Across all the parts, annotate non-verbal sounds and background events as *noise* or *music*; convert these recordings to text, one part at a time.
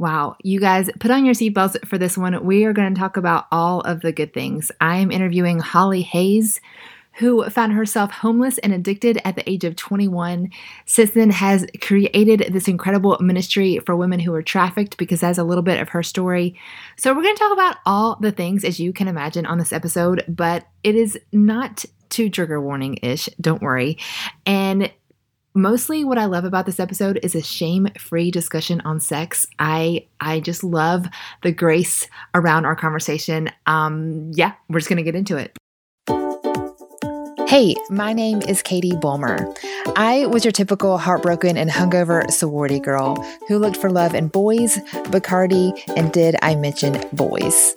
Wow. You guys put on your seatbelts for this one. We are going to talk about all of the good things. I am interviewing Holly Hayes, who found herself homeless and addicted at the age of 21. Since then, has created this incredible ministry for women who are trafficked because that's a little bit of her story. So, we're going to talk about all the things, as you can imagine, on this episode, but it is not too trigger warning ish. Don't worry. And mostly what I love about this episode is a shame-free discussion on sex. I I just love the grace around our conversation. Um yeah, we're just going to get into it. Hey, my name is Katie Bulmer. I was your typical heartbroken and hungover sorority girl who looked for love in boys, Bacardi, and did I mention boys?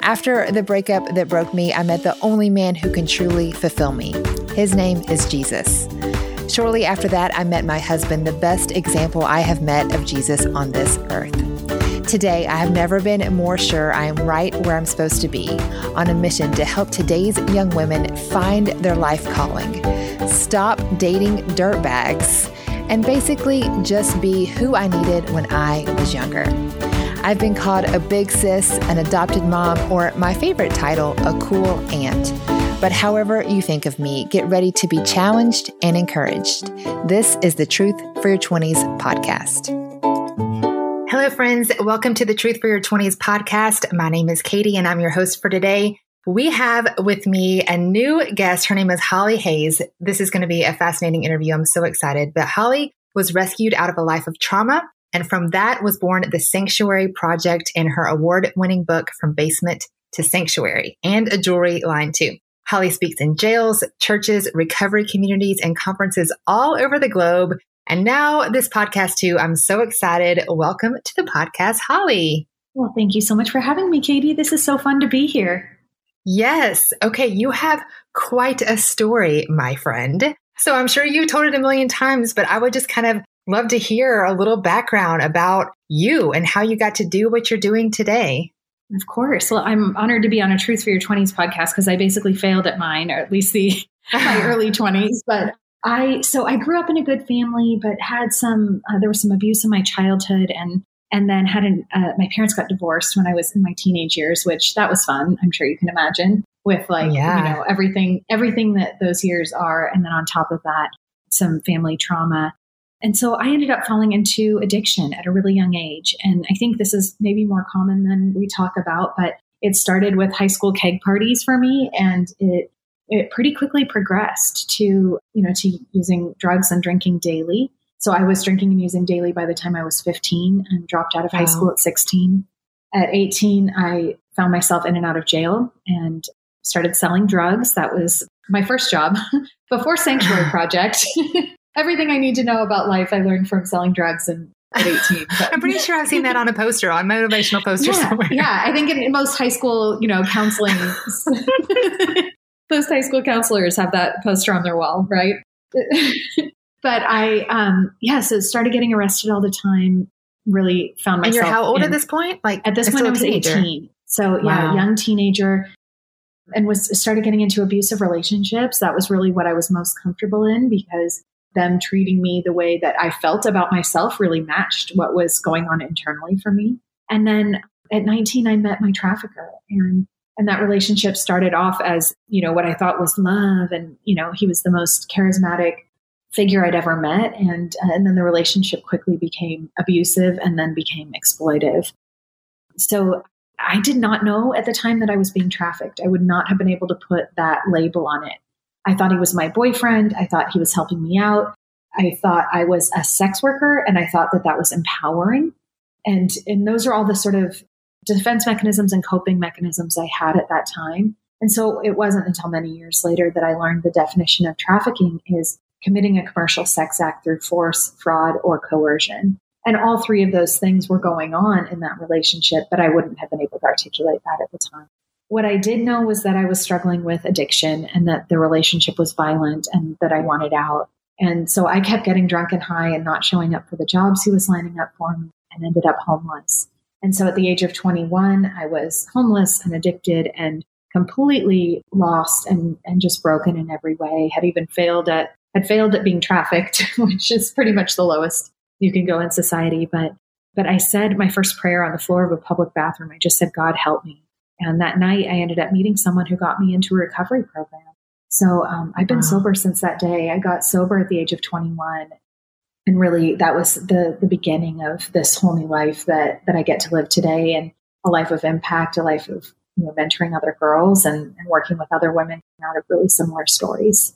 After the breakup that broke me, I met the only man who can truly fulfill me. His name is Jesus. Shortly after that, I met my husband, the best example I have met of Jesus on this earth. Today, I have never been more sure I am right where I'm supposed to be, on a mission to help today's young women find their life calling, stop dating dirtbags, and basically just be who I needed when I was younger. I've been called a big sis, an adopted mom, or my favorite title, a cool aunt. But however you think of me, get ready to be challenged and encouraged. This is the Truth for Your 20s podcast. Hello, friends. Welcome to the Truth for Your 20s podcast. My name is Katie, and I'm your host for today. We have with me a new guest. Her name is Holly Hayes. This is going to be a fascinating interview. I'm so excited. But Holly was rescued out of a life of trauma. And from that was born the Sanctuary Project and her award winning book, From Basement to Sanctuary, and a jewelry line too. Holly speaks in jails, churches, recovery communities, and conferences all over the globe. And now this podcast too. I'm so excited. Welcome to the podcast, Holly. Well, thank you so much for having me, Katie. This is so fun to be here. Yes. Okay. You have quite a story, my friend. So I'm sure you told it a million times, but I would just kind of love to hear a little background about you and how you got to do what you're doing today. Of course. Well, I'm honored to be on a Truth for Your 20s podcast because I basically failed at mine, or at least the *laughs* my *laughs* early 20s. But I so I grew up in a good family, but had some uh, there was some abuse in my childhood, and and then had an uh, my parents got divorced when I was in my teenage years, which that was fun. I'm sure you can imagine with like yeah. you know everything everything that those years are, and then on top of that, some family trauma. And so I ended up falling into addiction at a really young age. And I think this is maybe more common than we talk about, but it started with high school keg parties for me and it it pretty quickly progressed to, you know, to using drugs and drinking daily. So I was drinking and using daily by the time I was 15 and dropped out of wow. high school at 16. At 18, I found myself in and out of jail and started selling drugs. That was my first job *laughs* before Sanctuary *sighs* Project. *laughs* everything I need to know about life I learned from selling drugs and at *laughs* 18. I'm pretty sure I've seen that on a poster, on motivational poster yeah, somewhere. Yeah, I think in, in most high school, you know, counseling, *laughs* most high school counselors have that poster on their wall, right? *laughs* but I, um, yeah, so started getting arrested all the time. Really found myself. And you're how old in, at this point? Like at this point, I was 18. So yeah, wow. young teenager and was started getting into abusive relationships. That was really what I was most comfortable in because them treating me the way that I felt about myself really matched what was going on internally for me. And then at 19, I met my trafficker and and that relationship started off as, you know, what I thought was love. And, you know, he was the most charismatic figure I'd ever met. And, uh, and then the relationship quickly became abusive and then became exploitive. So I did not know at the time that I was being trafficked. I would not have been able to put that label on it. I thought he was my boyfriend. I thought he was helping me out. I thought I was a sex worker and I thought that that was empowering. And, and those are all the sort of defense mechanisms and coping mechanisms I had at that time. And so it wasn't until many years later that I learned the definition of trafficking is committing a commercial sex act through force, fraud, or coercion. And all three of those things were going on in that relationship, but I wouldn't have been able to articulate that at the time. What I did know was that I was struggling with addiction and that the relationship was violent and that I wanted out. And so I kept getting drunk and high and not showing up for the jobs he was lining up for me and ended up homeless. And so at the age of 21, I was homeless and addicted and completely lost and, and just broken in every way. Had even failed at had failed at being trafficked, *laughs* which is pretty much the lowest you can go in society. But But I said my first prayer on the floor of a public bathroom. I just said, God, help me. And that night, I ended up meeting someone who got me into a recovery program. So um, I've been wow. sober since that day. I got sober at the age of 21. And really, that was the, the beginning of this whole new life that, that I get to live today and a life of impact, a life of you know, mentoring other girls and, and working with other women out of really similar stories.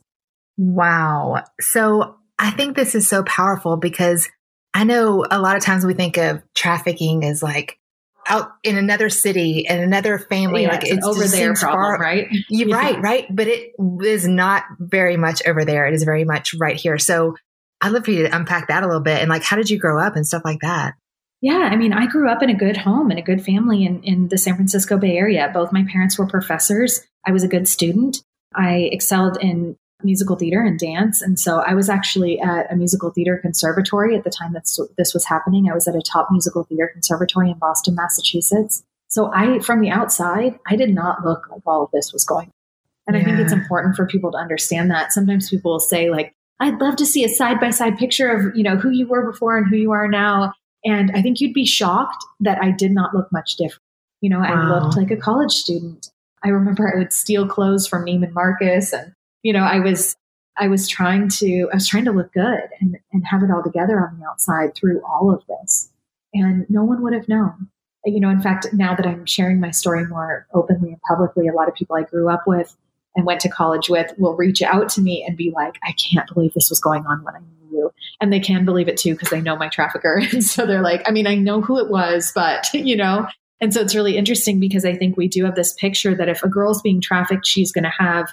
Wow. So I think this is so powerful because I know a lot of times we think of trafficking as like out in another city and another family, yeah, like it's, it's over there, problem, far, right? You're yeah. right, right. But it is not very much over there. It is very much right here. So I'd love for you to unpack that a little bit and like, how did you grow up and stuff like that? Yeah, I mean, I grew up in a good home and a good family in, in the San Francisco Bay Area. Both my parents were professors. I was a good student. I excelled in musical theater and dance. And so I was actually at a musical theater conservatory at the time that this was happening. I was at a top musical theater conservatory in Boston, Massachusetts. So I, from the outside, I did not look like all of this was going. And yeah. I think it's important for people to understand that. Sometimes people will say like, I'd love to see a side by side picture of, you know, who you were before and who you are now. And I think you'd be shocked that I did not look much different. You know, wow. I looked like a college student. I remember I would steal clothes from Neiman Marcus and, you know, I was I was trying to I was trying to look good and, and have it all together on the outside through all of this. And no one would have known. You know, in fact, now that I'm sharing my story more openly and publicly, a lot of people I grew up with and went to college with will reach out to me and be like, I can't believe this was going on when I knew you. And they can believe it too because they know my trafficker. *laughs* And so they're like, I mean, I know who it was, but, *laughs* you know, and so it's really interesting because I think we do have this picture that if a girl's being trafficked, she's going to have,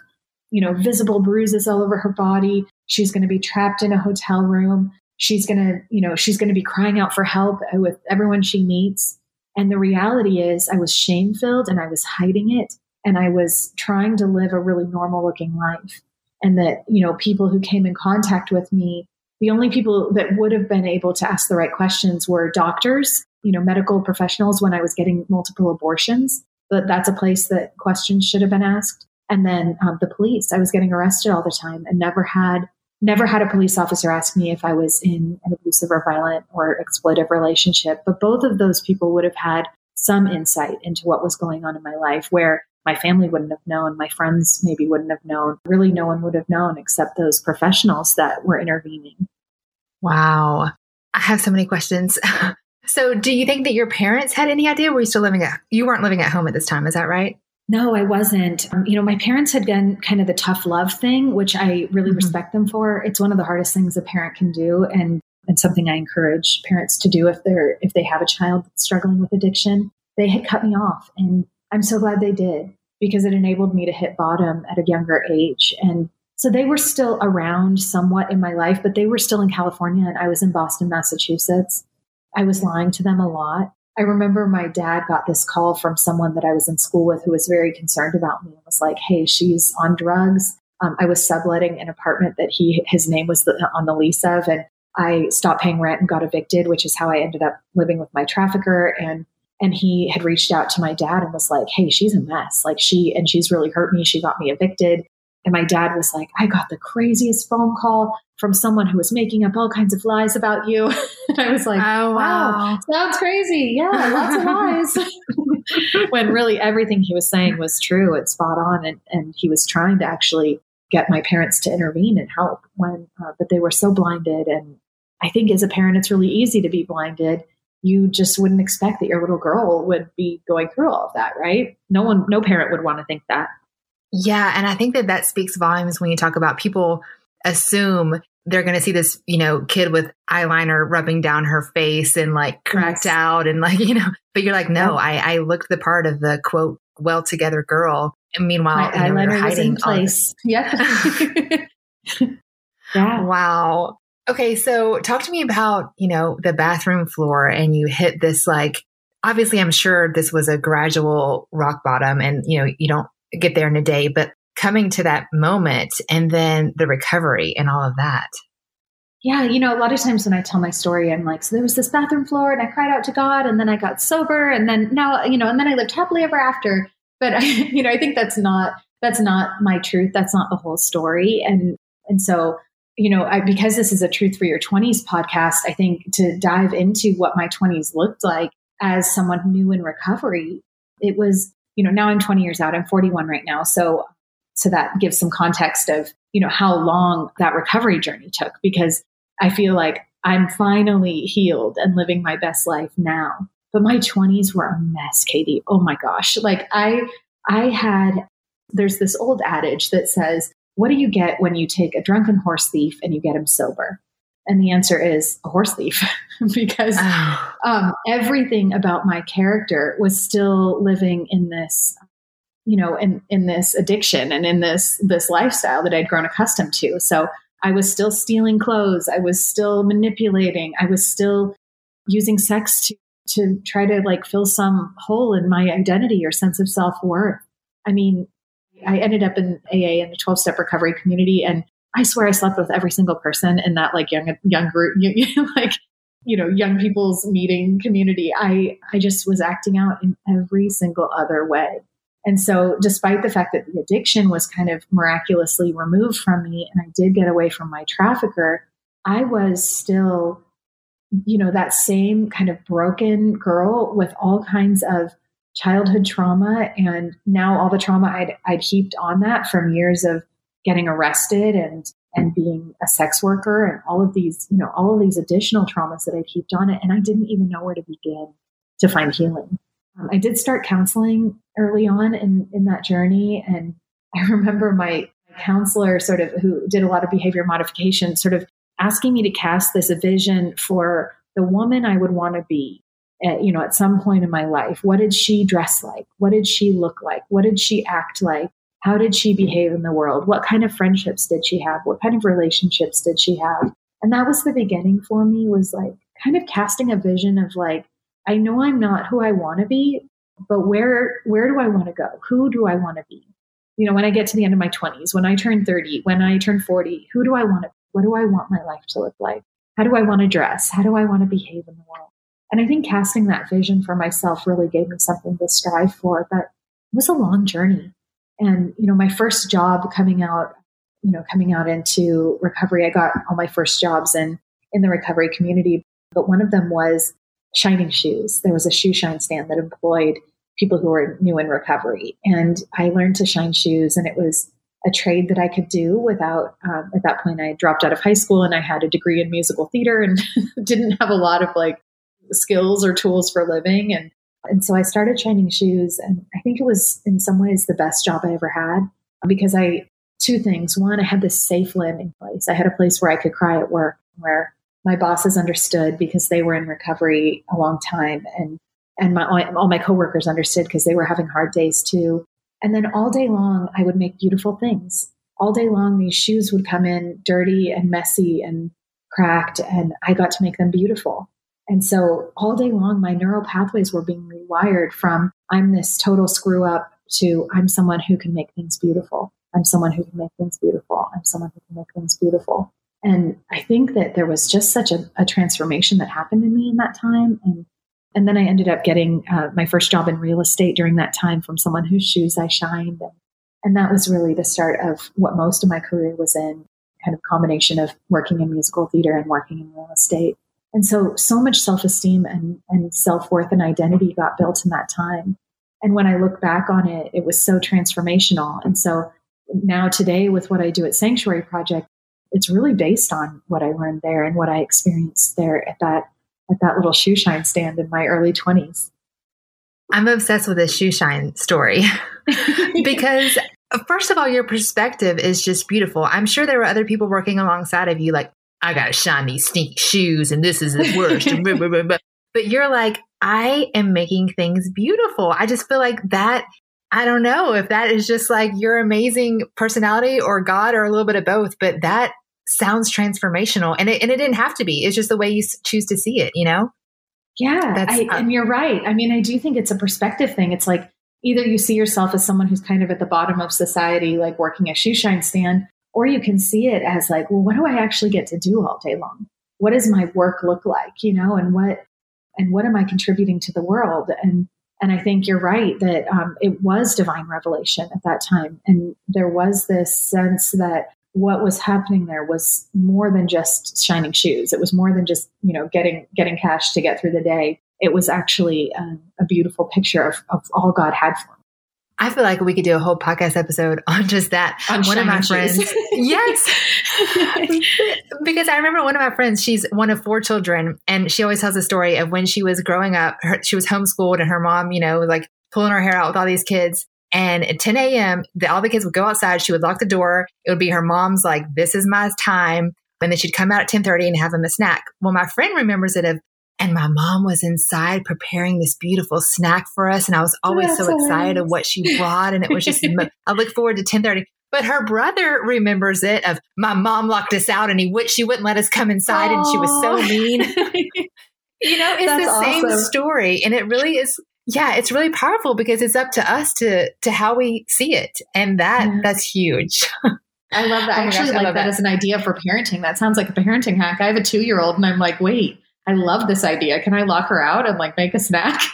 you know, visible bruises all over her body. She's going to be trapped in a hotel room. She's going to, you know, she's going to be crying out for help with everyone she meets. And the reality is, I was shame filled and I was hiding it and I was trying to live a really normal looking life. And that, you know, people who came in contact with me, the only people that would have been able to ask the right questions were doctors, you know, medical professionals when I was getting multiple abortions. But that's a place that questions should have been asked. And then um, the police. I was getting arrested all the time and never had never had a police officer ask me if I was in an abusive or violent or exploitive relationship. But both of those people would have had some insight into what was going on in my life where my family wouldn't have known, my friends maybe wouldn't have known. Really, no one would have known except those professionals that were intervening. Wow. I have so many questions. *laughs* so, do you think that your parents had any idea? Were you still living at, you weren't living at home at this time, is that right? No, I wasn't. Um, you know, my parents had done kind of the tough love thing, which I really mm-hmm. respect them for. It's one of the hardest things a parent can do. And and something I encourage parents to do if they're if they have a child struggling with addiction. They had cut me off and I'm so glad they did because it enabled me to hit bottom at a younger age. And so they were still around somewhat in my life, but they were still in California and I was in Boston, Massachusetts. I was lying to them a lot. I remember my dad got this call from someone that I was in school with who was very concerned about me and was like, Hey, she's on drugs. Um, I was subletting an apartment that he, his name was the, on the lease of, and I stopped paying rent and got evicted, which is how I ended up living with my trafficker. And and he had reached out to my dad and was like, Hey, she's a mess. Like she, and she's really hurt me. She got me evicted. And my dad was like, I got the craziest phone call from someone who was making up all kinds of lies about you. *laughs* and I was like, Oh, wow. wow. Sounds crazy. Yeah, lots of *laughs* lies. *laughs* when really everything he was saying was true and spot on. And, and he was trying to actually get my parents to intervene and help when, uh, but they were so blinded. And I think as a parent, it's really easy to be blinded you just wouldn't expect that your little girl would be going through all of that, right? No one, no parent would want to think that. Yeah. And I think that that speaks volumes when you talk about people assume they're going to see this, you know, kid with eyeliner rubbing down her face and like cracked yes. out and like, *laughs* you know, but you're like, no, I, I looked the part of the quote, well together girl. And meanwhile, My you know, eyeliner was in place. Yeah. *laughs* *laughs* yeah. Wow. Okay, so talk to me about, you know, the bathroom floor and you hit this like obviously I'm sure this was a gradual rock bottom and you know, you don't get there in a day, but coming to that moment and then the recovery and all of that. Yeah, you know, a lot of times when I tell my story, I'm like, so there was this bathroom floor and I cried out to God and then I got sober and then now, you know, and then I lived happily ever after. But I, *laughs* you know, I think that's not that's not my truth. That's not the whole story. And and so you know, I, because this is a Truth for Your 20s podcast, I think to dive into what my 20s looked like as someone new in recovery, it was, you know, now I'm 20 years out, I'm 41 right now. So, so that gives some context of, you know, how long that recovery journey took because I feel like I'm finally healed and living my best life now. But my 20s were a mess, Katie. Oh my gosh. Like I, I had, there's this old adage that says, what do you get when you take a drunken horse thief and you get him sober? And the answer is a horse thief, *laughs* because *sighs* um, everything about my character was still living in this, you know, in in this addiction and in this this lifestyle that I'd grown accustomed to. So I was still stealing clothes. I was still manipulating. I was still using sex to to try to like fill some hole in my identity or sense of self worth. I mean, I ended up in AA in the 12 step recovery community. And I swear I slept with every single person in that like young, young group, *laughs* like, you know, young people's meeting community. I, I just was acting out in every single other way. And so, despite the fact that the addiction was kind of miraculously removed from me and I did get away from my trafficker, I was still, you know, that same kind of broken girl with all kinds of childhood trauma and now all the trauma I'd, I'd heaped on that from years of getting arrested and and being a sex worker and all of these you know all of these additional traumas that I'd heaped on it and I didn't even know where to begin to find healing. Um, I did start counseling early on in in that journey and I *laughs* remember my counselor sort of who did a lot of behavior modification sort of asking me to cast this vision for the woman I would want to be at, you know, at some point in my life. What did she dress like? What did she look like? What did she act like? How did she behave in the world? What kind of friendships did she have? What kind of relationships did she have? And that was the beginning for me was like kind of casting a vision of like, I know I'm not who I want to be, but where where do I want to go? Who do I want to be? You know, when I get to the end of my 20s, when I turn 30, when I turn 40, who do I want to what do I want my life to look like? How do I want to dress? How do I want to behave in the world? And I think casting that vision for myself really gave me something to strive for. But it was a long journey. And, you know, my first job coming out, you know, coming out into recovery, I got all my first jobs in, in the recovery community. But one of them was shining shoes. There was a shoe shine stand that employed people who were new in recovery. And I learned to shine shoes, and it was a trade that I could do without, um, at that point, I dropped out of high school and I had a degree in musical theater and *laughs* didn't have a lot of like skills or tools for living. And, and so I started shining shoes. And I think it was in some ways the best job I ever had because I, two things. One, I had this safe landing place. I had a place where I could cry at work, where my bosses understood because they were in recovery a long time. And, and my, all my coworkers understood because they were having hard days too. And then all day long, I would make beautiful things. All day long, these shoes would come in dirty and messy and cracked, and I got to make them beautiful. And so all day long, my neural pathways were being rewired from I'm this total screw up to I'm someone who can make things beautiful. I'm someone who can make things beautiful. I'm someone who can make things beautiful. And I think that there was just such a, a transformation that happened in me in that time. And and then I ended up getting uh, my first job in real estate during that time from someone whose shoes I shined. And, and that was really the start of what most of my career was in kind of combination of working in musical theater and working in real estate. And so, so much self esteem and, and self worth and identity got built in that time. And when I look back on it, it was so transformational. And so now today, with what I do at Sanctuary Project, it's really based on what I learned there and what I experienced there at that at that little shoe shine stand in my early 20s. I'm obsessed with this shoe shine story *laughs* because first of all your perspective is just beautiful. I'm sure there were other people working alongside of you like I got to shine these sneaky shoes and this is the worst. but you're like, I am making things beautiful. I just feel like that. I don't know if that is just like your amazing personality or God or a little bit of both, but that sounds transformational. And it, and it didn't have to be. It's just the way you choose to see it, you know? Yeah. I, uh, and you're right. I mean, I do think it's a perspective thing. It's like either you see yourself as someone who's kind of at the bottom of society, like working a shoe shine stand, or you can see it as like, well, what do I actually get to do all day long? What does my work look like? You know, and what and what am I contributing to the world? And and I think you're right that um, it was divine revelation at that time, and there was this sense that what was happening there was more than just shining shoes. It was more than just, you know, getting, getting cash to get through the day. It was actually um, a beautiful picture of, of all God had for. I feel like we could do a whole podcast episode *laughs* on just that. On one of my friends. *laughs* yes. *laughs* because I remember one of my friends, she's one of four children, and she always tells a story of when she was growing up, her, she was homeschooled and her mom, you know, like pulling her hair out with all these kids. And at 10 a.m., the, all the kids would go outside. She would lock the door. It would be her mom's like, this is my time. And then she'd come out at 1030 and have them a snack. Well, my friend remembers it of and my mom was inside preparing this beautiful snack for us. And I was always That's so hilarious. excited of what she brought. And it was just, I look forward to 1030. But her brother remembers it of my mom locked us out and he would, she wouldn't let us come inside. Aww. And she was so mean. *laughs* you know, it's That's the same awesome. story. And it really is. Yeah, it's really powerful because it's up to us to, to how we see it. And that, yeah. that's huge. I love that. Oh I *laughs* actually like that, that as an idea for parenting. That sounds like a parenting hack. I have a two year old and I'm like, wait, I love this idea. Can I lock her out and like make a snack? *laughs*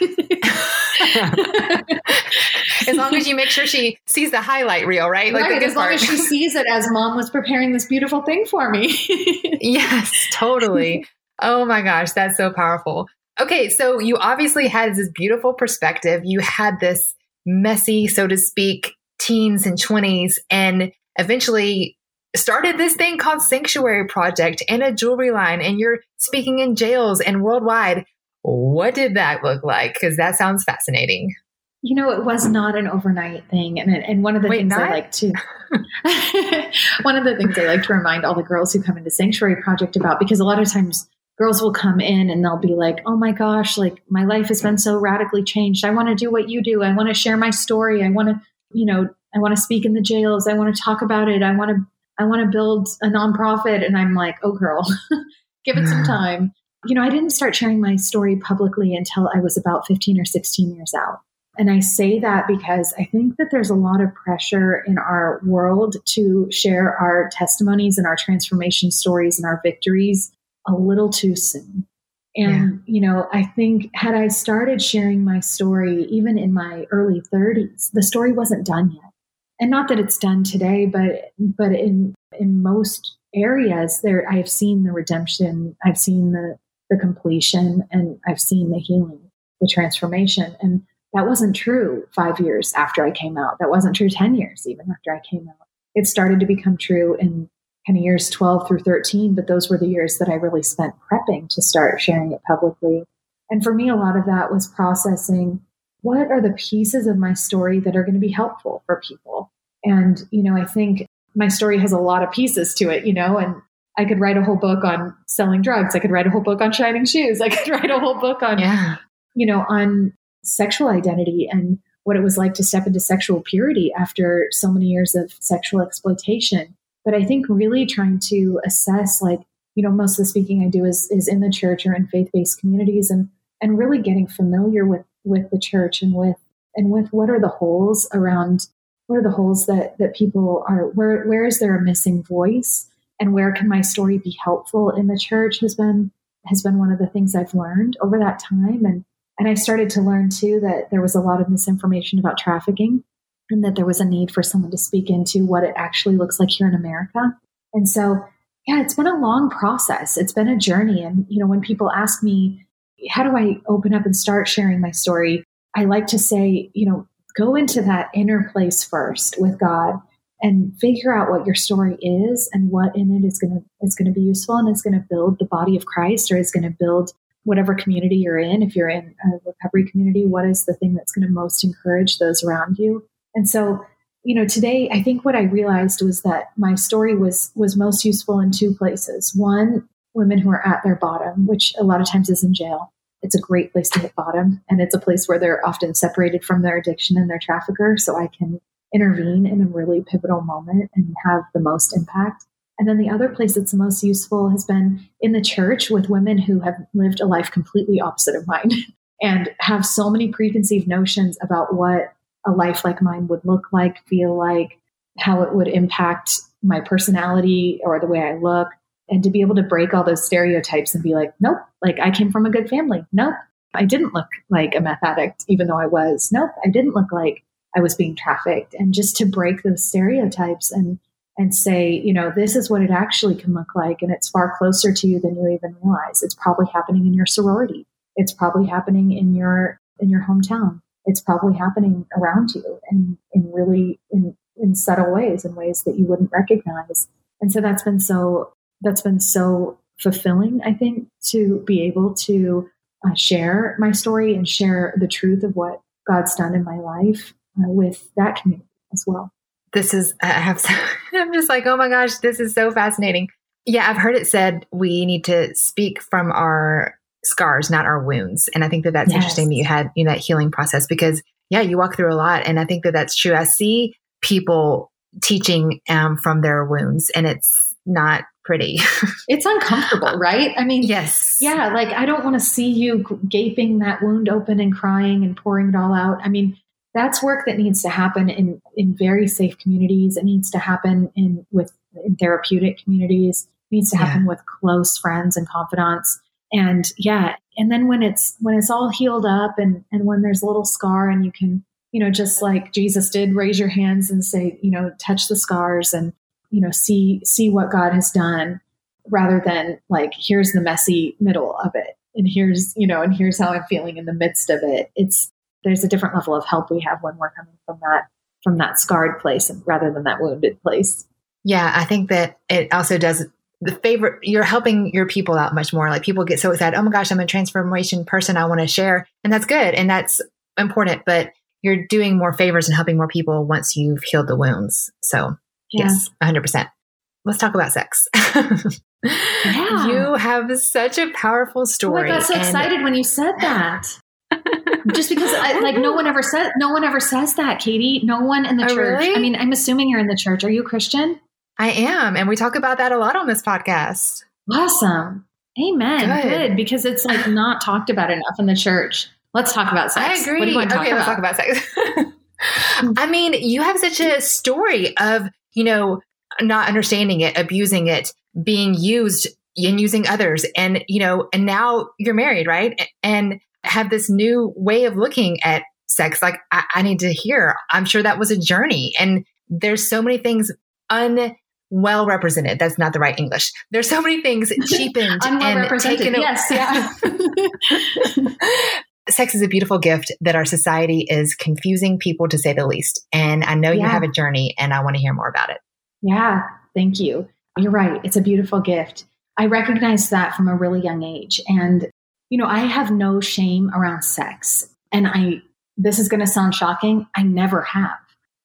as long as you make sure she sees the highlight reel, right? Like right. as long part. as she sees it as mom was preparing this beautiful thing for me. *laughs* yes, totally. Oh my gosh, that's so powerful. Okay, so you obviously had this beautiful perspective. You had this messy, so to speak, teens and 20s, and eventually started this thing called Sanctuary Project and a jewelry line, and you're speaking in jails and worldwide. What did that look like? Because that sounds fascinating. You know, it was not an overnight thing, and and one of the Wait, things not? I like to *laughs* *laughs* one of the things I like to remind all the girls who come into Sanctuary Project about because a lot of times girls will come in and they'll be like, "Oh my gosh, like my life has been so radically changed. I want to do what you do. I want to share my story. I want to, you know, I want to speak in the jails. I want to talk about it. I want to I want to build a nonprofit. And I'm like, oh, girl, *laughs* give it some mm. time. You know, I didn't start sharing my story publicly until I was about 15 or 16 years out. And I say that because I think that there's a lot of pressure in our world to share our testimonies and our transformation stories and our victories a little too soon. And, yeah. you know, I think had I started sharing my story even in my early 30s, the story wasn't done yet and not that it's done today, but but in in most areas there I've seen the redemption, I've seen the the completion, and I've seen the healing, the transformation. And that wasn't true five years after I came out. That wasn't true 10 years even after I came out. It started to become true in kind of years 12 through 13, but those were the years that I really spent prepping to start sharing it publicly. And for me, a lot of that was processing what are the pieces of my story that are going to be helpful for people? And, you know, I think my story has a lot of pieces to it, you know, and I could write a whole book on selling drugs. I could write a whole book on shining shoes. I could *laughs* write a whole book on, yeah. you know, on sexual identity and what it was like to step into sexual purity after so many years of sexual exploitation. But I think really trying to assess, like, you know, most of the speaking I do is is in the church or in faith based communities, and and really getting familiar with with the church and with and with what are the holes around what are the holes that that people are where where is there a missing voice and where can my story be helpful in the church has been has been one of the things I've learned over that time and and I started to learn too that there was a lot of misinformation about trafficking and that there was a need for someone to speak into what it actually looks like here in America. And so yeah, it's been a long process. It's been a journey and you know when people ask me how do I open up and start sharing my story? I like to say, you know, go into that inner place first with God and figure out what your story is and what in it is going to is going to be useful and is going to build the body of Christ or is going to build whatever community you're in. If you're in a recovery community what is the thing that's going to most encourage those around you? And so you know today i think what i realized was that my story was was most useful in two places. One women who are at their bottom which a lot of times is in jail. It's a great place to hit bottom and it's a place where they're often separated from their addiction and their trafficker so i can intervene in a really pivotal moment and have the most impact. And then the other place that's the most useful has been in the church with women who have lived a life completely opposite of mine *laughs* and have so many preconceived notions about what a life like mine would look like feel like how it would impact my personality or the way i look and to be able to break all those stereotypes and be like, nope, like I came from a good family. Nope, I didn't look like a meth addict, even though I was. Nope, I didn't look like I was being trafficked. And just to break those stereotypes and and say, you know, this is what it actually can look like. And it's far closer to you than you even realize. It's probably happening in your sorority. It's probably happening in your, in your hometown. It's probably happening around you and in really, in, in subtle ways, in ways that you wouldn't recognize. And so that's been so, that's been so fulfilling, I think, to be able to uh, share my story and share the truth of what God's done in my life uh, with that community as well this is I have so, *laughs* I'm just like, oh my gosh, this is so fascinating. Yeah, I've heard it said we need to speak from our scars, not our wounds. And I think that that's yes. interesting that you had you know, that healing process because yeah, you walk through a lot, and I think that that's true. I see people teaching um, from their wounds, and it's not pretty. *laughs* it's uncomfortable, right? I mean, yes, yeah. Like I don't want to see you gaping that wound open and crying and pouring it all out. I mean, that's work that needs to happen in in very safe communities. It needs to happen in with in therapeutic communities. It needs to happen yeah. with close friends and confidants. And yeah, and then when it's when it's all healed up and and when there's a little scar and you can you know just like Jesus did, raise your hands and say you know touch the scars and you know see see what God has done rather than like here's the messy middle of it and here's you know and here's how i'm feeling in the midst of it it's there's a different level of help we have when we're coming from that from that scarred place and rather than that wounded place. Yeah, I think that it also does the favor you're helping your people out much more. Like people get so excited, oh my gosh, I'm a transformation person, I want to share. And that's good and that's important, but you're doing more favors and helping more people once you've healed the wounds. So yeah. yes, 100%. Let's talk about sex. yeah. You have such a powerful oh story. Oh, I got so excited when you said that *laughs* just because I, like no one ever said no one ever says that katie no one in the oh, church really? i mean i'm assuming you're in the church are you a christian i am and we talk about that a lot on this podcast awesome amen good, good because it's like not talked about enough in the church let's talk about sex i agree what do you want to okay, about? let's talk about sex *laughs* i mean you have such a story of you know not understanding it abusing it being used and using others and you know and now you're married right and have this new way of looking at sex. Like, I, I need to hear. I'm sure that was a journey. And there's so many things unwell represented. That's not the right English. There's so many things *laughs* cheapened and taken. Yes, yeah. *laughs* *laughs* Sex is a beautiful gift that our society is confusing people to say the least. And I know yeah. you have a journey and I want to hear more about it. Yeah, thank you. You're right. It's a beautiful gift. I recognized that from a really young age. And you know, I have no shame around sex. And I, this is going to sound shocking. I never have.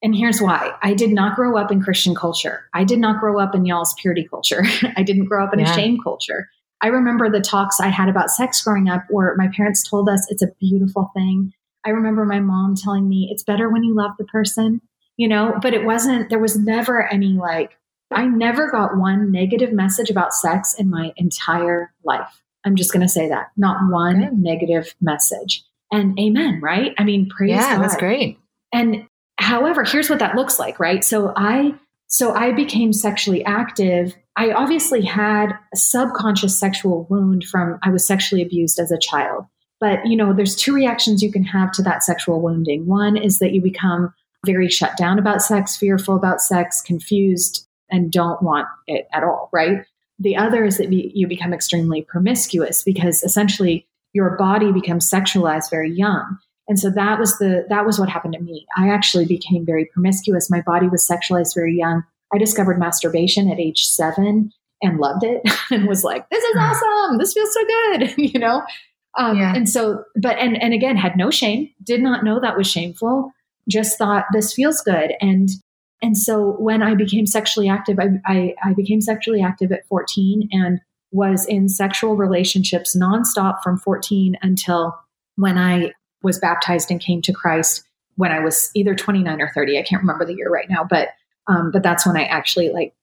And here's why I did not grow up in Christian culture. I did not grow up in y'all's purity culture. *laughs* I didn't grow up in yeah. a shame culture. I remember the talks I had about sex growing up where my parents told us it's a beautiful thing. I remember my mom telling me it's better when you love the person, you know, but it wasn't, there was never any like, I never got one negative message about sex in my entire life. I'm just going to say that. Not one Good. negative message. And amen, right? I mean, praise yeah, God. that's great. And however, here's what that looks like, right? So I so I became sexually active. I obviously had a subconscious sexual wound from I was sexually abused as a child. But, you know, there's two reactions you can have to that sexual wounding. One is that you become very shut down about sex, fearful about sex, confused, and don't want it at all, right? The other is that you become extremely promiscuous because essentially your body becomes sexualized very young. And so that was the that was what happened to me. I actually became very promiscuous. My body was sexualized very young. I discovered masturbation at age 7 and loved it *laughs* and was like, this is awesome. This feels so good, *laughs* you know? Um, yeah. and so but and and again had no shame, did not know that was shameful, just thought this feels good and and so when I became sexually active, I, I, I, became sexually active at 14 and was in sexual relationships nonstop from 14 until when I was baptized and came to Christ when I was either 29 or 30. I can't remember the year right now, but um, but that's when I actually like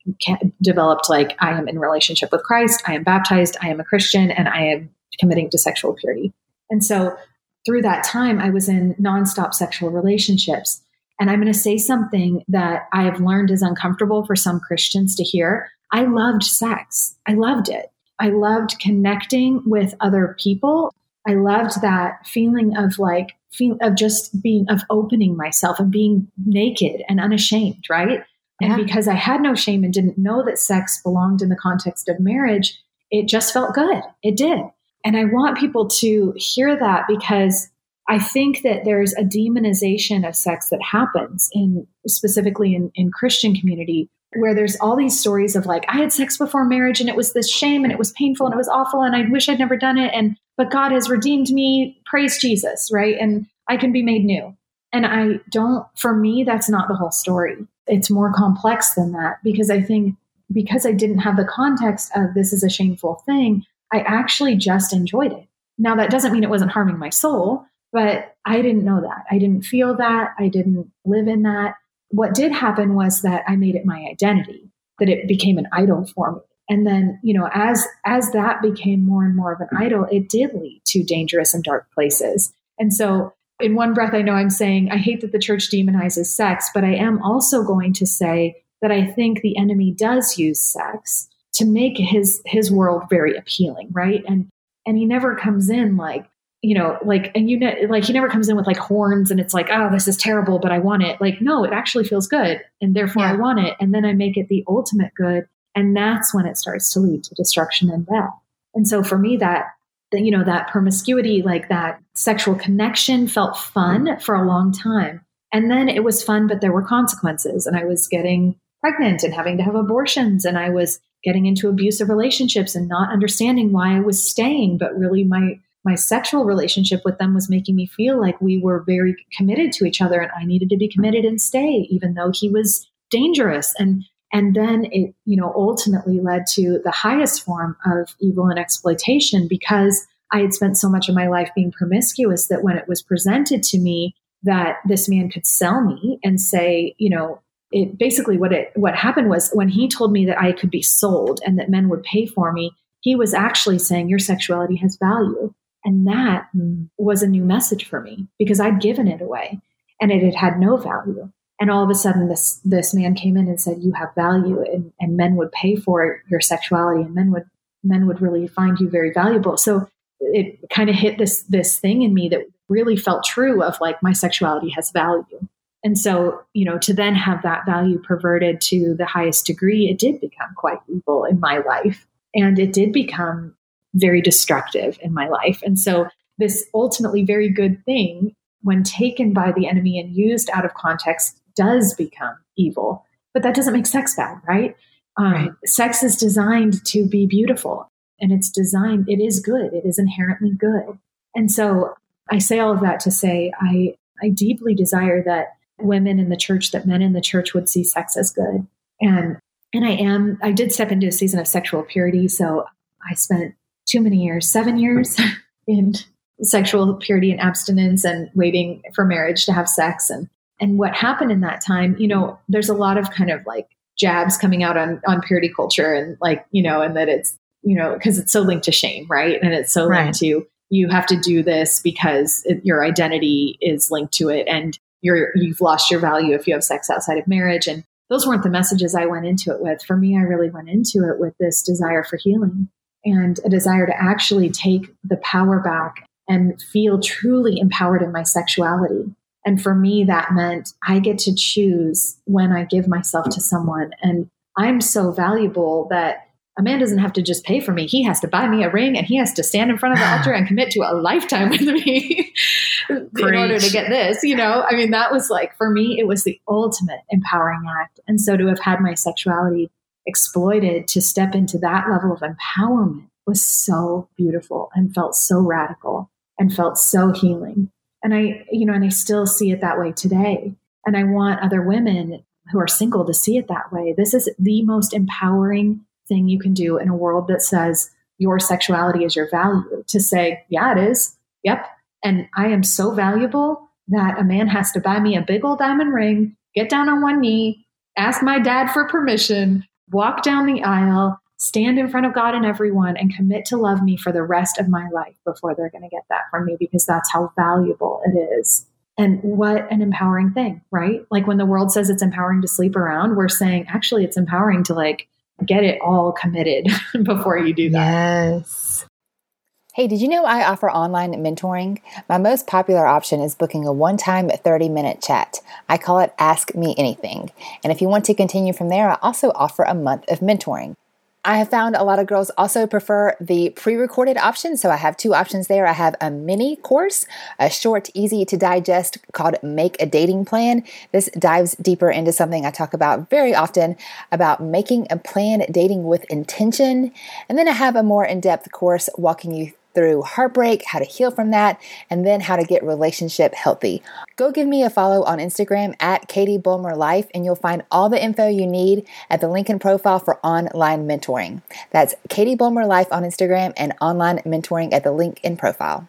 developed like I am in relationship with Christ. I am baptized. I am a Christian, and I am committing to sexual purity. And so through that time, I was in nonstop sexual relationships. And I'm going to say something that I have learned is uncomfortable for some Christians to hear. I loved sex. I loved it. I loved connecting with other people. I loved that feeling of like, feel, of just being, of opening myself and being naked and unashamed, right? And because I had no shame and didn't know that sex belonged in the context of marriage, it just felt good. It did. And I want people to hear that because I think that there's a demonization of sex that happens in specifically in, in Christian community where there's all these stories of like, I had sex before marriage and it was this shame and it was painful and it was awful and I wish I'd never done it. And, but God has redeemed me. Praise Jesus. Right. And I can be made new. And I don't, for me, that's not the whole story. It's more complex than that because I think because I didn't have the context of this is a shameful thing, I actually just enjoyed it. Now, that doesn't mean it wasn't harming my soul, but I didn't know that. I didn't feel that. I didn't live in that. What did happen was that I made it my identity, that it became an idol for me. And then, you know, as as that became more and more of an mm-hmm. idol, it did lead to dangerous and dark places. And so in one breath, I know I'm saying, I hate that the church demonizes sex, but I am also going to say that I think the enemy does use sex to make his his world very appealing, right? And and he never comes in like, you know, like and you know like he never comes in with like horns and it's like, oh, this is terrible, but I want it. Like, no, it actually feels good, and therefore yeah. I want it. And then I make it the ultimate good. And that's when it starts to lead to destruction and death. And so for me, that you know, that promiscuity, like that sexual connection felt fun mm-hmm. for a long time. And then it was fun, but there were consequences. And I was getting pregnant and having to have abortions. And I was getting into abusive relationships and not understanding why I was staying. But really, my, my sexual relationship with them was making me feel like we were very committed to each other and I needed to be committed and stay, even though he was dangerous. And and then it, you know, ultimately led to the highest form of evil and exploitation because I had spent so much of my life being promiscuous that when it was presented to me that this man could sell me and say, you know, it basically what it what happened was when he told me that I could be sold and that men would pay for me, he was actually saying your sexuality has value. And that was a new message for me because I'd given it away and it had had no value. And all of a sudden this this man came in and said you have value and, and men would pay for your sexuality and men would men would really find you very valuable. So it kind of hit this this thing in me that really felt true of like my sexuality has value. And so you know to then have that value perverted to the highest degree it did become quite evil in my life. And it did become very destructive in my life and so this ultimately very good thing when taken by the enemy and used out of context does become evil. But that doesn't make sex bad, right? Um, right. Sex is designed to be beautiful and it's designed, it is good. It is inherently good. And so I say all of that to say I, I deeply desire that women in the church, that men in the church would see sex as good. And and I am, I did step into a season of sexual purity. So I spent too many years, seven years *laughs* in sexual purity and abstinence and waiting for marriage to have sex. And and what happened in that time, you know, there's a lot of kind of like jabs coming out on on purity culture and like, you know, and that it's, you know, because it's so linked to shame, right? And it's so right. linked to you have to do this because it, your identity is linked to it and you're you've lost your value if you have sex outside of marriage and those weren't the messages I went into it with. For me, I really went into it with this desire for healing and a desire to actually take the power back and feel truly empowered in my sexuality and for me, that meant I get to choose when I give myself to someone. And I'm so valuable that a man doesn't have to just pay for me. He has to buy me a ring and he has to stand in front of the altar and commit to a *laughs* lifetime with me *laughs* in order to get this. You know, I mean, that was like, for me, it was the ultimate empowering act. And so to have had my sexuality exploited to step into that level of empowerment was so beautiful and felt so radical and felt so healing. And I, you know, and I still see it that way today. And I want other women who are single to see it that way. This is the most empowering thing you can do in a world that says your sexuality is your value. To say, yeah, it is. Yep. And I am so valuable that a man has to buy me a big old diamond ring, get down on one knee, ask my dad for permission, walk down the aisle, stand in front of God and everyone and commit to love me for the rest of my life before they're going to get that from me because that's how valuable it is. And what an empowering thing, right? Like when the world says it's empowering to sleep around, we're saying actually it's empowering to like get it all committed *laughs* before you do that. Yes. Hey, did you know I offer online mentoring? My most popular option is booking a one time 30 minute chat. I call it Ask Me Anything. And if you want to continue from there, I also offer a month of mentoring. I have found a lot of girls also prefer the pre recorded option. So I have two options there. I have a mini course, a short, easy to digest called Make a Dating Plan. This dives deeper into something I talk about very often about making a plan dating with intention. And then I have a more in depth course walking you through heartbreak, how to heal from that, and then how to get relationship healthy. Go give me a follow on Instagram at Katie Bulmer Life, and you'll find all the info you need at the link in profile for online mentoring. That's Katie Bulmer Life on Instagram and online mentoring at the link in profile.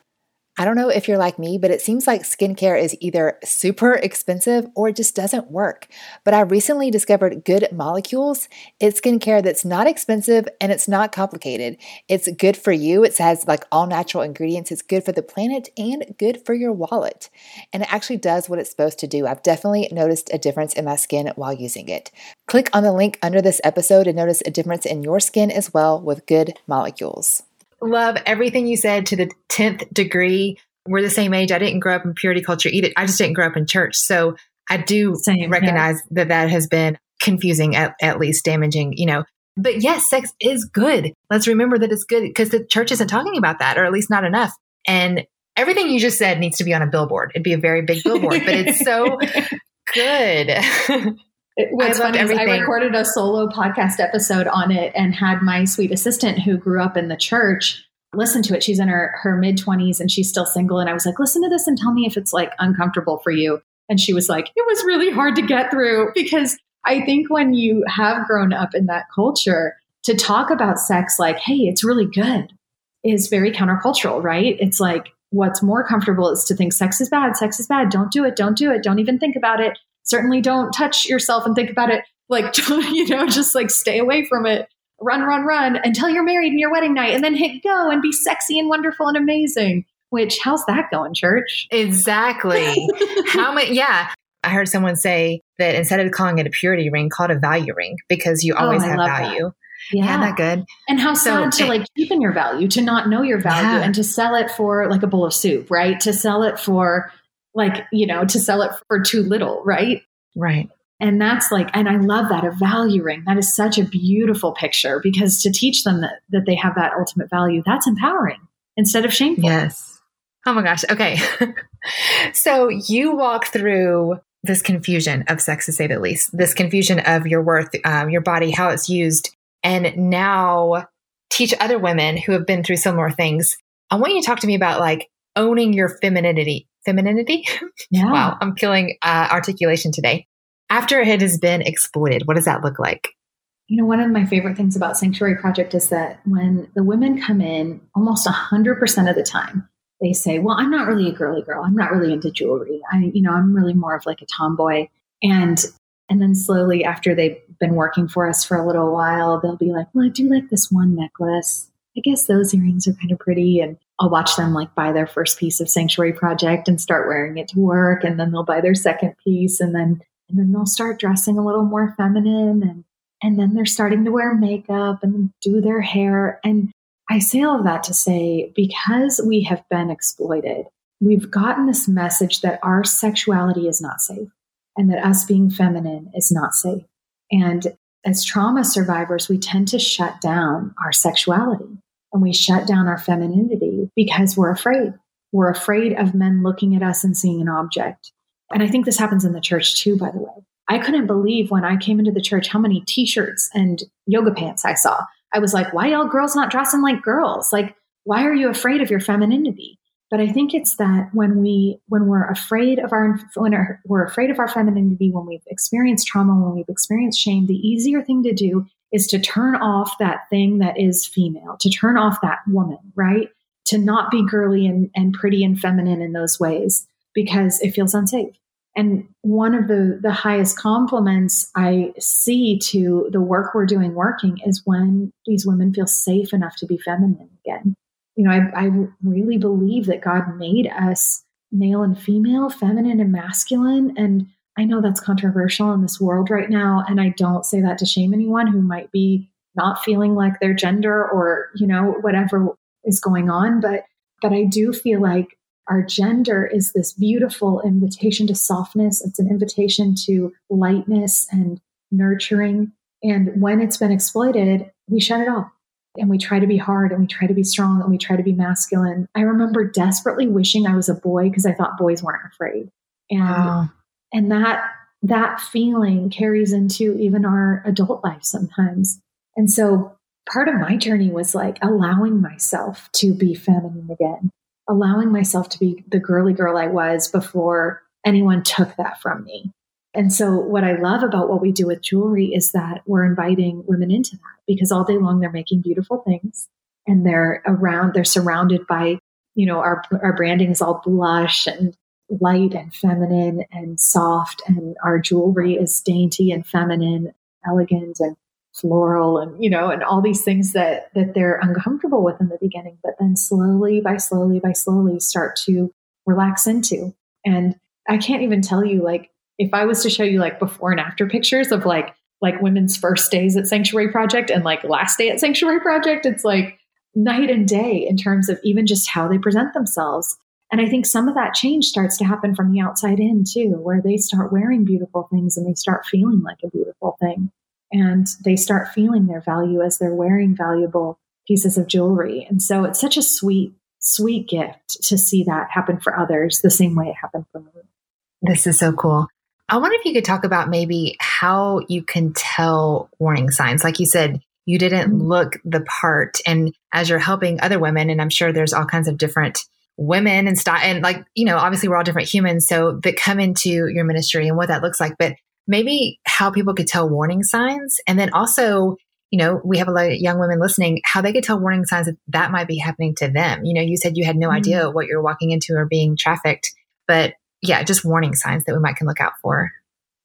I don't know if you're like me, but it seems like skincare is either super expensive or it just doesn't work. But I recently discovered Good Molecules. It's skincare that's not expensive and it's not complicated. It's good for you. It has like all natural ingredients. It's good for the planet and good for your wallet. And it actually does what it's supposed to do. I've definitely noticed a difference in my skin while using it. Click on the link under this episode and notice a difference in your skin as well with Good Molecules love everything you said to the 10th degree. We're the same age. I didn't grow up in purity culture either. I just didn't grow up in church. So I do same, recognize yeah. that that has been confusing, at, at least damaging, you know. But yes, sex is good. Let's remember that it's good because the church isn't talking about that, or at least not enough. And everything you just said needs to be on a billboard. It'd be a very big billboard, but it's so *laughs* good. *laughs* It, funny is I recorded a solo podcast episode on it and had my sweet assistant who grew up in the church listen to it. She's in her, her mid 20s and she's still single. And I was like, listen to this and tell me if it's like uncomfortable for you. And she was like, it was really hard to get through because I think when you have grown up in that culture, to talk about sex like, hey, it's really good is very countercultural, right? It's like, what's more comfortable is to think sex is bad, sex is bad, don't do it, don't do it, don't even think about it certainly don't touch yourself and think about it like *laughs* you know just like stay away from it run run run until you're married and your wedding night and then hit go and be sexy and wonderful and amazing which how's that going church exactly *laughs* how many yeah i heard someone say that instead of calling it a purity ring call it a value ring because you oh, always oh, have value that. Yeah. yeah, that good. And how so, sad to like cheapen your value, to not know your value, yeah. and to sell it for like a bowl of soup, right? To sell it for like, you know, to sell it for too little, right? Right. And that's like, and I love that a value ring. That is such a beautiful picture because to teach them that, that they have that ultimate value, that's empowering instead of shameful. Yes. Oh my gosh. Okay. *laughs* so you walk through this confusion of sex, to say the least, this confusion of your worth, um, your body, how it's used, and now teach other women who have been through similar things. I want you to talk to me about like owning your femininity, femininity. *laughs* Yeah. wow, I'm killing uh, articulation today. After it has been exploited, what does that look like? You know, one of my favorite things about Sanctuary Project is that when the women come in, almost 100% of the time, they say, Well, I'm not really a girly girl. I'm not really into jewelry. I, you know, I'm really more of like a tomboy. And and then slowly after they've been working for us for a little while, they'll be like, Well, I do like this one necklace. I guess those earrings are kind of pretty. And I'll watch them like buy their first piece of Sanctuary Project and start wearing it to work. And then they'll buy their second piece and then and then they'll start dressing a little more feminine and and then they're starting to wear makeup and do their hair. And I say all of that to say because we have been exploited, we've gotten this message that our sexuality is not safe and that us being feminine is not safe. And as trauma survivors, we tend to shut down our sexuality and we shut down our femininity because we're afraid. We're afraid of men looking at us and seeing an object. And I think this happens in the church too, by the way. I couldn't believe when I came into the church how many t shirts and yoga pants I saw. I was like, why y'all girls not dressing like girls? Like, why are you afraid of your femininity? But I think it's that when we when we're afraid of our when we're afraid of our femininity, when we've experienced trauma, when we've experienced shame, the easier thing to do is to turn off that thing that is female, to turn off that woman, right? To not be girly and, and pretty and feminine in those ways because it feels unsafe. And one of the, the highest compliments I see to the work we're doing working is when these women feel safe enough to be feminine again. You know, I, I really believe that God made us male and female, feminine and masculine. And I know that's controversial in this world right now. And I don't say that to shame anyone who might be not feeling like their gender or, you know, whatever is going on. But, but I do feel like our gender is this beautiful invitation to softness. It's an invitation to lightness and nurturing. And when it's been exploited, we shut it off and we try to be hard and we try to be strong and we try to be masculine. I remember desperately wishing I was a boy because I thought boys weren't afraid. And wow. And that that feeling carries into even our adult life sometimes. And so part of my journey was like allowing myself to be feminine again, allowing myself to be the girly girl I was before anyone took that from me. And so, what I love about what we do with jewelry is that we're inviting women into that because all day long they're making beautiful things and they're around, they're surrounded by, you know, our, our branding is all blush and light and feminine and soft, and our jewelry is dainty and feminine, elegant and floral and you know and all these things that that they're uncomfortable with in the beginning but then slowly by slowly by slowly start to relax into and i can't even tell you like if I was to show you like before and after pictures of like like women's first days at Sanctuary Project and like last day at Sanctuary Project, it's like night and day in terms of even just how they present themselves. And I think some of that change starts to happen from the outside in too, where they start wearing beautiful things and they start feeling like a beautiful thing. And they start feeling their value as they're wearing valuable pieces of jewelry. And so it's such a sweet, sweet gift to see that happen for others the same way it happened for me. This is so cool. I wonder if you could talk about maybe how you can tell warning signs. Like you said, you didn't mm-hmm. look the part. And as you're helping other women, and I'm sure there's all kinds of different women and style, and like, you know, obviously we're all different humans. So that come into your ministry and what that looks like, but maybe how people could tell warning signs. And then also, you know, we have a lot of young women listening, how they could tell warning signs that that might be happening to them. You know, you said you had no mm-hmm. idea what you're walking into or being trafficked, but yeah, just warning signs that we might can look out for.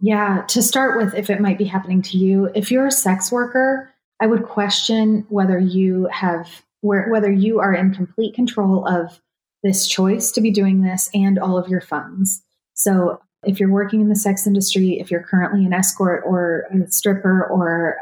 Yeah, to start with, if it might be happening to you, if you're a sex worker, I would question whether you have where whether you are in complete control of this choice to be doing this and all of your funds. So, if you're working in the sex industry, if you're currently an escort or a stripper or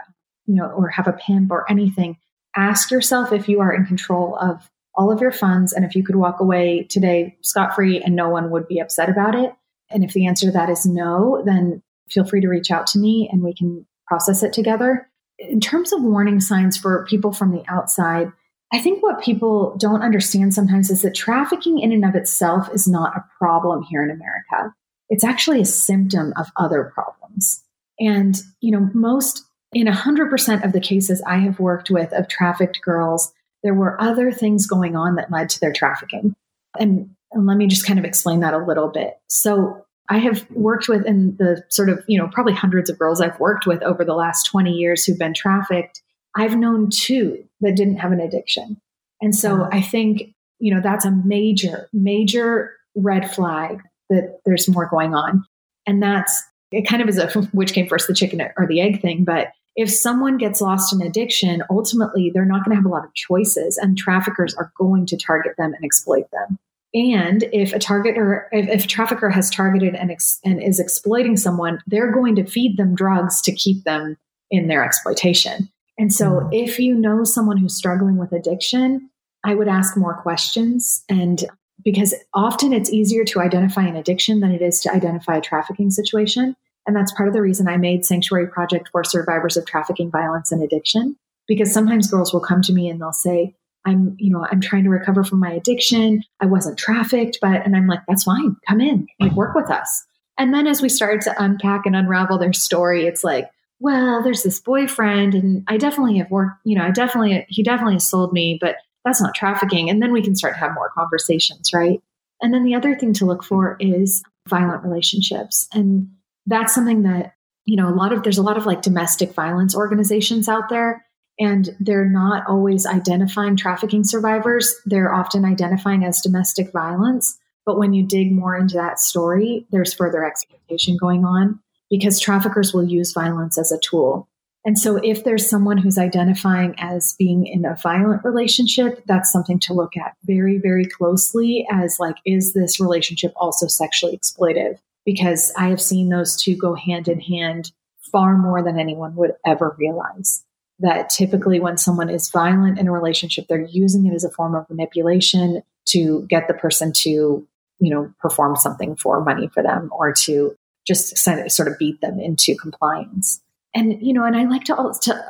you know or have a pimp or anything, ask yourself if you are in control of all of your funds and if you could walk away today scot free and no one would be upset about it. And if the answer to that is no, then feel free to reach out to me and we can process it together. In terms of warning signs for people from the outside, I think what people don't understand sometimes is that trafficking in and of itself is not a problem here in America. It's actually a symptom of other problems. And, you know, most in 100% of the cases I have worked with of trafficked girls, there were other things going on that led to their trafficking. And, and let me just kind of explain that a little bit. So I have worked with in the sort of, you know, probably hundreds of girls I've worked with over the last 20 years who've been trafficked. I've known two that didn't have an addiction. And so I think, you know, that's a major, major red flag that there's more going on. And that's, it kind of is a *laughs* which came first, the chicken or the egg thing. But if someone gets lost in addiction, ultimately they're not going to have a lot of choices and traffickers are going to target them and exploit them. And if a target or if, if a trafficker has targeted and, ex, and is exploiting someone, they're going to feed them drugs to keep them in their exploitation. And so mm-hmm. if you know someone who's struggling with addiction, I would ask more questions and because often it's easier to identify an addiction than it is to identify a trafficking situation. And that's part of the reason I made Sanctuary Project for survivors of trafficking, violence, and addiction. Because sometimes girls will come to me and they'll say, I'm, you know, I'm trying to recover from my addiction. I wasn't trafficked, but, and I'm like, that's fine. Come in, like work with us. And then as we started to unpack and unravel their story, it's like, well, there's this boyfriend and I definitely have worked, you know, I definitely, he definitely has sold me, but that's not trafficking. And then we can start to have more conversations, right? And then the other thing to look for is violent relationships. And that's something that, you know, a lot of, there's a lot of like domestic violence organizations out there, and they're not always identifying trafficking survivors. They're often identifying as domestic violence. But when you dig more into that story, there's further exploitation going on because traffickers will use violence as a tool. And so, if there's someone who's identifying as being in a violent relationship, that's something to look at very, very closely as like, is this relationship also sexually exploitive? because I have seen those two go hand in hand far more than anyone would ever realize. that typically when someone is violent in a relationship, they're using it as a form of manipulation to get the person to, you know, perform something for money for them or to just sort of beat them into compliance. And, you know, and I like to,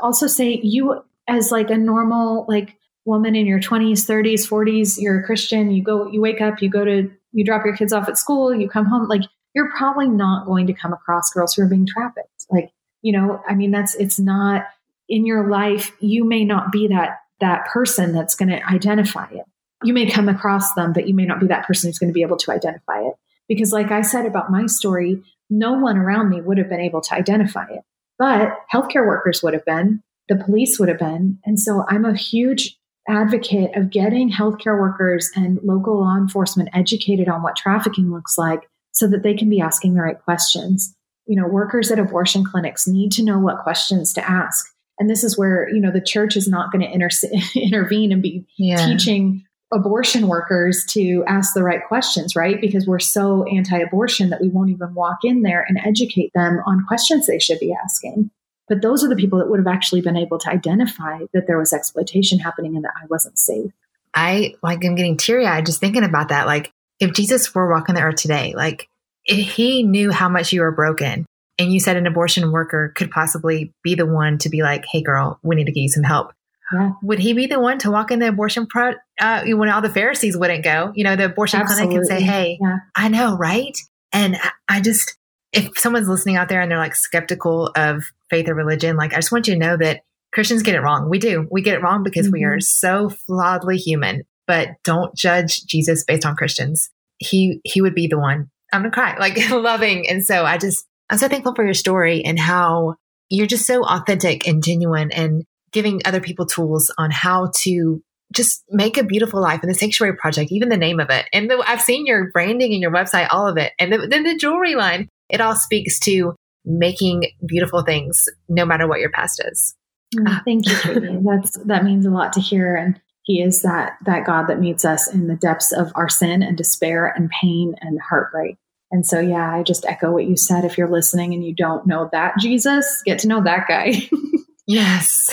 also say you as like a normal, like woman in your 20s, 30s, 40s, you're a Christian, you go, you wake up, you go to, you drop your kids off at school, you come home, like you're probably not going to come across girls who are being trafficked. Like, you know, I mean, that's, it's not in your life. You may not be that, that person that's going to identify it. You may come across them, but you may not be that person who's going to be able to identify it. Because like I said about my story, no one around me would have been able to identify it, but healthcare workers would have been, the police would have been. And so I'm a huge advocate of getting healthcare workers and local law enforcement educated on what trafficking looks like so that they can be asking the right questions. You know, workers at abortion clinics need to know what questions to ask. And this is where, you know, the church is not going to inter- *laughs* intervene and be yeah. teaching abortion workers to ask the right questions, right? Because we're so anti abortion that we won't even walk in there and educate them on questions they should be asking. But those are the people that would have actually been able to identify that there was exploitation happening and that I wasn't safe. I like, I'm getting teary eyed just thinking about that. Like, if Jesus were walking the earth today, like if he knew how much you were broken and you said an abortion worker could possibly be the one to be like, hey girl, we need to get you some help. Yeah. Would he be the one to walk in the abortion pro uh, when all the Pharisees wouldn't go? You know, the abortion Absolutely. clinic and say, "Hey, yeah. I know, right?" And I, I just, if someone's listening out there and they're like skeptical of faith or religion, like I just want you to know that Christians get it wrong. We do. We get it wrong because mm-hmm. we are mm-hmm. so flawedly human but don't judge Jesus based on Christians. He he would be the one. I'm gonna cry, like *laughs* loving. And so I just I'm so thankful for your story and how you're just so authentic and genuine and giving other people tools on how to just make a beautiful life in the sanctuary project, even the name of it. And the, I've seen your branding and your website, all of it. And then the jewelry line, it all speaks to making beautiful things no matter what your past is. Mm, thank you, Katie. *laughs* That's, that means a lot to hear. And he is that that God that meets us in the depths of our sin and despair and pain and heartbreak. And so, yeah, I just echo what you said. If you're listening and you don't know that Jesus, get to know that guy. *laughs* yes.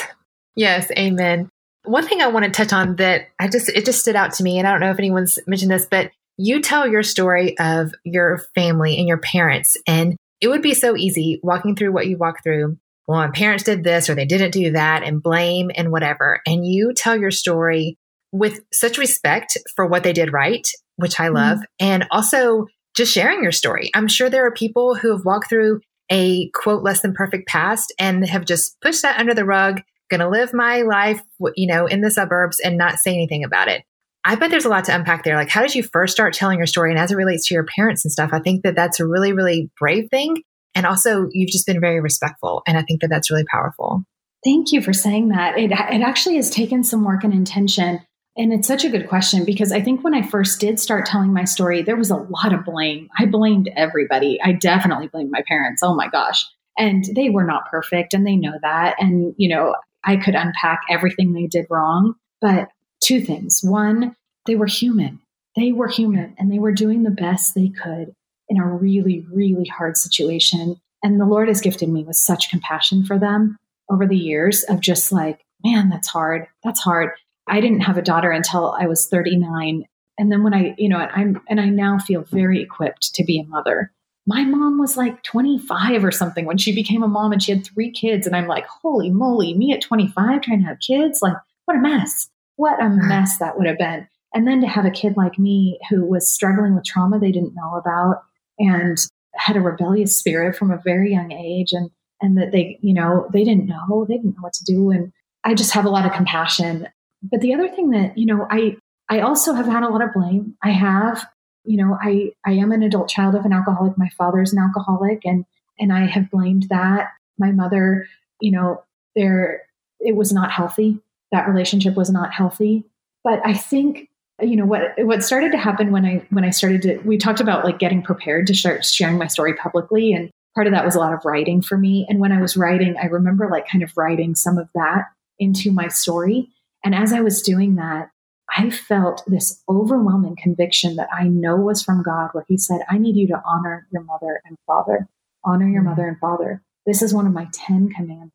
Yes. Amen. One thing I want to touch on that I just, it just stood out to me, and I don't know if anyone's mentioned this, but you tell your story of your family and your parents. And it would be so easy walking through what you walk through well, my parents did this or they didn't do that and blame and whatever. And you tell your story with such respect for what they did right, which I love, mm-hmm. and also just sharing your story. I'm sure there are people who have walked through a quote less than perfect past and have just pushed that under the rug, going to live my life, you know, in the suburbs and not say anything about it. I bet there's a lot to unpack there. Like, how did you first start telling your story? And as it relates to your parents and stuff, I think that that's a really, really brave thing. And also, you've just been very respectful. And I think that that's really powerful. Thank you for saying that. It, it actually has taken some work and intention. And it's such a good question because I think when I first did start telling my story, there was a lot of blame. I blamed everybody. I definitely blamed my parents. Oh my gosh. And they were not perfect and they know that. And, you know, I could unpack everything they did wrong. But two things. One, they were human. They were human and they were doing the best they could in a really, really hard situation. And the Lord has gifted me with such compassion for them over the years of just like, man, that's hard. That's hard. I didn't have a daughter until I was 39. And then when I, you know, I'm, and I now feel very equipped to be a mother. My mom was like 25 or something when she became a mom and she had three kids. And I'm like, holy moly, me at 25 trying to have kids? Like, what a mess. What a *laughs* mess that would have been. And then to have a kid like me who was struggling with trauma they didn't know about and had a rebellious spirit from a very young age and and that they you know they didn't know they didn't know what to do and i just have a lot of compassion but the other thing that you know i i also have had a lot of blame i have you know i i am an adult child of an alcoholic. My father's an alcoholic and and i have blamed that. My mother you know there it was not healthy. That relationship was not healthy. But i think you know what what started to happen when i when i started to we talked about like getting prepared to start sharing my story publicly and part of that was a lot of writing for me. And when i was writing i remember like kind of writing some of that into my story. And as i was doing that i felt this overwhelming conviction that i know was from god where he said i need you to honor your mother and father honor your mm-hmm. mother and father this is one of my 10 commandments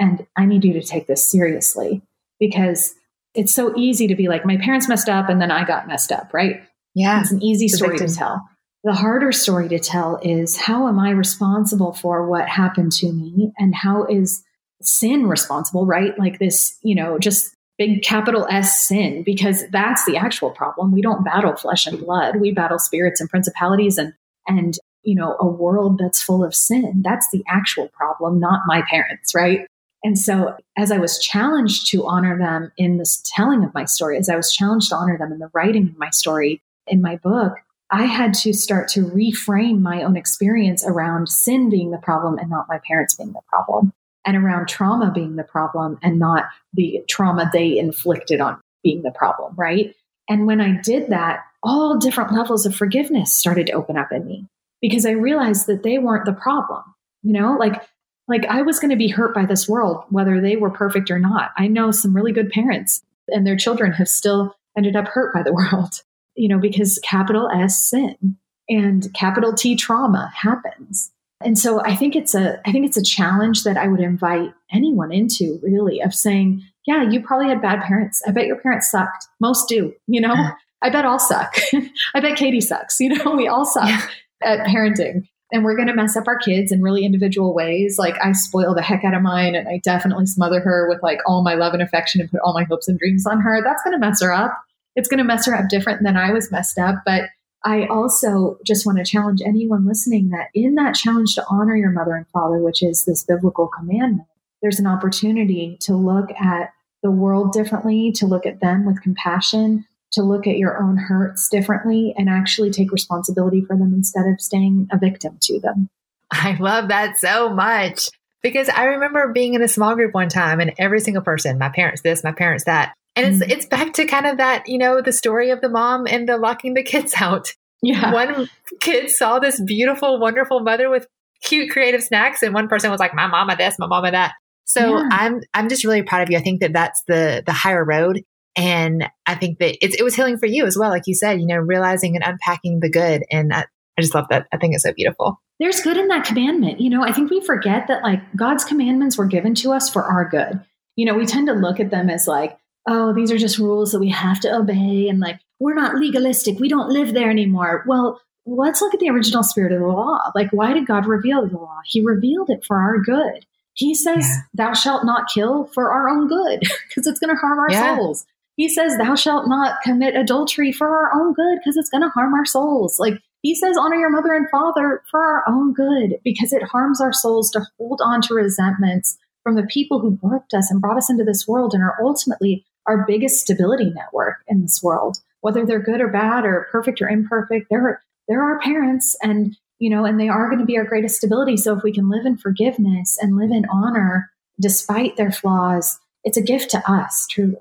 And I need you to take this seriously because it's so easy to be like, my parents messed up and then I got messed up, right? Yeah. It's an easy story to tell. The harder story to tell is how am I responsible for what happened to me and how is sin responsible, right? Like this, you know, just big capital S sin, because that's the actual problem. We don't battle flesh and blood. We battle spirits and principalities and, and, you know, a world that's full of sin. That's the actual problem, not my parents, right? And so, as I was challenged to honor them in this telling of my story, as I was challenged to honor them in the writing of my story in my book, I had to start to reframe my own experience around sin being the problem and not my parents being the problem, and around trauma being the problem and not the trauma they inflicted on being the problem, right? And when I did that, all different levels of forgiveness started to open up in me because I realized that they weren't the problem. You know, like like I was going to be hurt by this world, whether they were perfect or not. I know some really good parents and their children have still ended up hurt by the *laughs* world, you know, because capital S sin and capital T trauma happens. And so I think it's a I think it's a challenge that I would invite anyone into really of saying, yeah, you probably had bad parents. I bet your parents sucked. Most do, you know. I bet all suck. *laughs* I bet Katie sucks. You know, we all suck yeah. at parenting and we're going to mess up our kids in really individual ways. Like I spoil the heck out of mine and I definitely smother her with like all my love and affection and put all my hopes and dreams on her. That's going to mess her up. It's going to mess her up different than I was messed up. But I also just want to challenge anyone listening that in that challenge to honor your mother and father, which is this biblical commandment, there's an opportunity to look at the world differently, to look at them with compassion, to look at your own hurts differently and actually take responsibility for them instead of staying a victim to them. *laughs* I love that so much because I remember being in a small group one time and every single person, my parents this, my parents that. And it's mm-hmm. it's back to kind of that, you know, the story of the mom and the locking the kids *laughs* out. Yeah. One kid saw this beautiful, wonderful mother with cute creative snacks and one person was like, my mama this, my mama that. So yeah. I'm I'm just really proud of you. I think that that's the the higher road and I think that it was healing for you as well. Like you said, you know, realizing and unpacking the good. And I, I just love that. I think it's so beautiful. There's good in that commandment. You know, I think we forget that like God's commandments were given to us for our good. You know, we tend to look at them as like, oh, these are just rules that we have to obey. And like, we're not legalistic. We don't live there anymore. Well, let's look at the original spirit of the law. Like, why did God reveal the law? He revealed it for our good. He says, yeah. Thou shalt not kill for our own good *laughs* because it's going to harm our yeah. souls. He says, Thou shalt not commit adultery for our own good because it's going to harm our souls. Like he says, honor your mother and father for our own good because it harms our souls to hold on to resentments from the people who birthed us and brought us into this world and are ultimately our biggest stability network in this world. Whether they're good or bad or perfect or imperfect, they're they're our parents and you know, and they are going to be our greatest stability. So if we can live in forgiveness and live in honor despite their flaws, it's a gift to us, truly.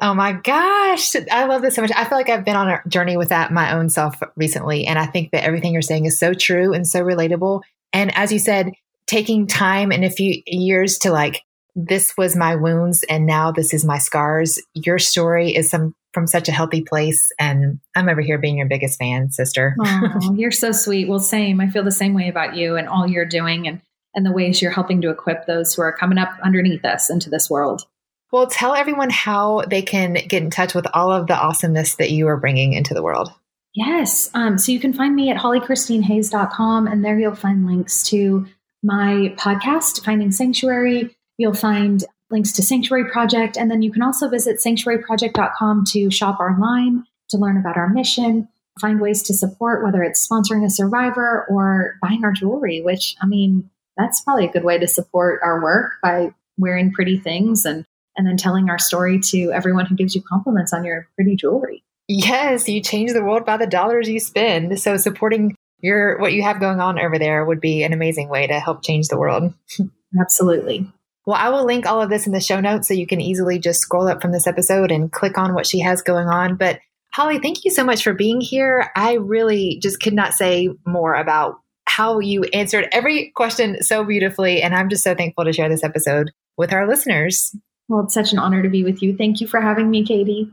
Oh my gosh. I love this so much. I feel like I've been on a journey with that my own self recently. And I think that everything you're saying is so true and so relatable. And as you said, taking time in a few years to like, this was my wounds and now this is my scars. Your story is some from such a healthy place. And I'm over here being your biggest fan, sister. oh, *laughs* you're so sweet. Well, same. I feel the same way about you and all you're doing and, and the ways you're helping to equip those who are coming up underneath us into this world. Well, tell everyone how they can get in touch with all of the awesomeness that you are bringing into the world. Yes. Um, so you can find me at hollychristinehays.com, and there you'll find links to my podcast, Finding Sanctuary. You'll find links to Sanctuary Project, and then you can also visit sanctuaryproject.com to shop online, to learn about our mission, find ways to support, whether it's sponsoring a survivor or buying our jewelry, which, I mean, that's probably a good way to support our work by wearing pretty things and and then telling our story to everyone who gives you compliments on your pretty jewelry. Yes, you change the world by the dollars you spend. So supporting your what you have going on over there would be an amazing way to help change the world. *laughs* Absolutely. Well, I will link all of this in the show notes so you can easily just scroll up from this episode and click on what she has going on. But Holly, thank you so much for being here. I really just could not say more about how you answered every question so beautifully. And I'm just so thankful to share this episode with our listeners. Well, it's such an honor to be with you. Thank you for having me, Katie.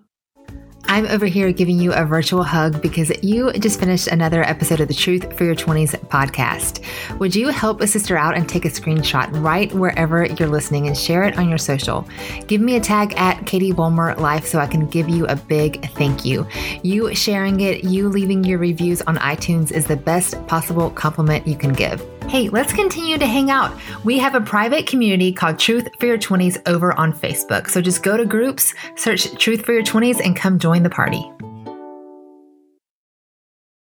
I'm over here giving you a virtual hug because you just finished another episode of the Truth for Your 20s podcast. Would you help a sister out and take a screenshot right wherever you're listening and share it on your social? Give me a tag at Katie Bulmer Life so I can give you a big thank you. You sharing it, you leaving your reviews on iTunes is the best possible compliment you can give. Hey, let's continue to hang out. We have a private community called Truth for Your 20s over on Facebook. So just go to groups, search Truth for Your 20s, and come join the party.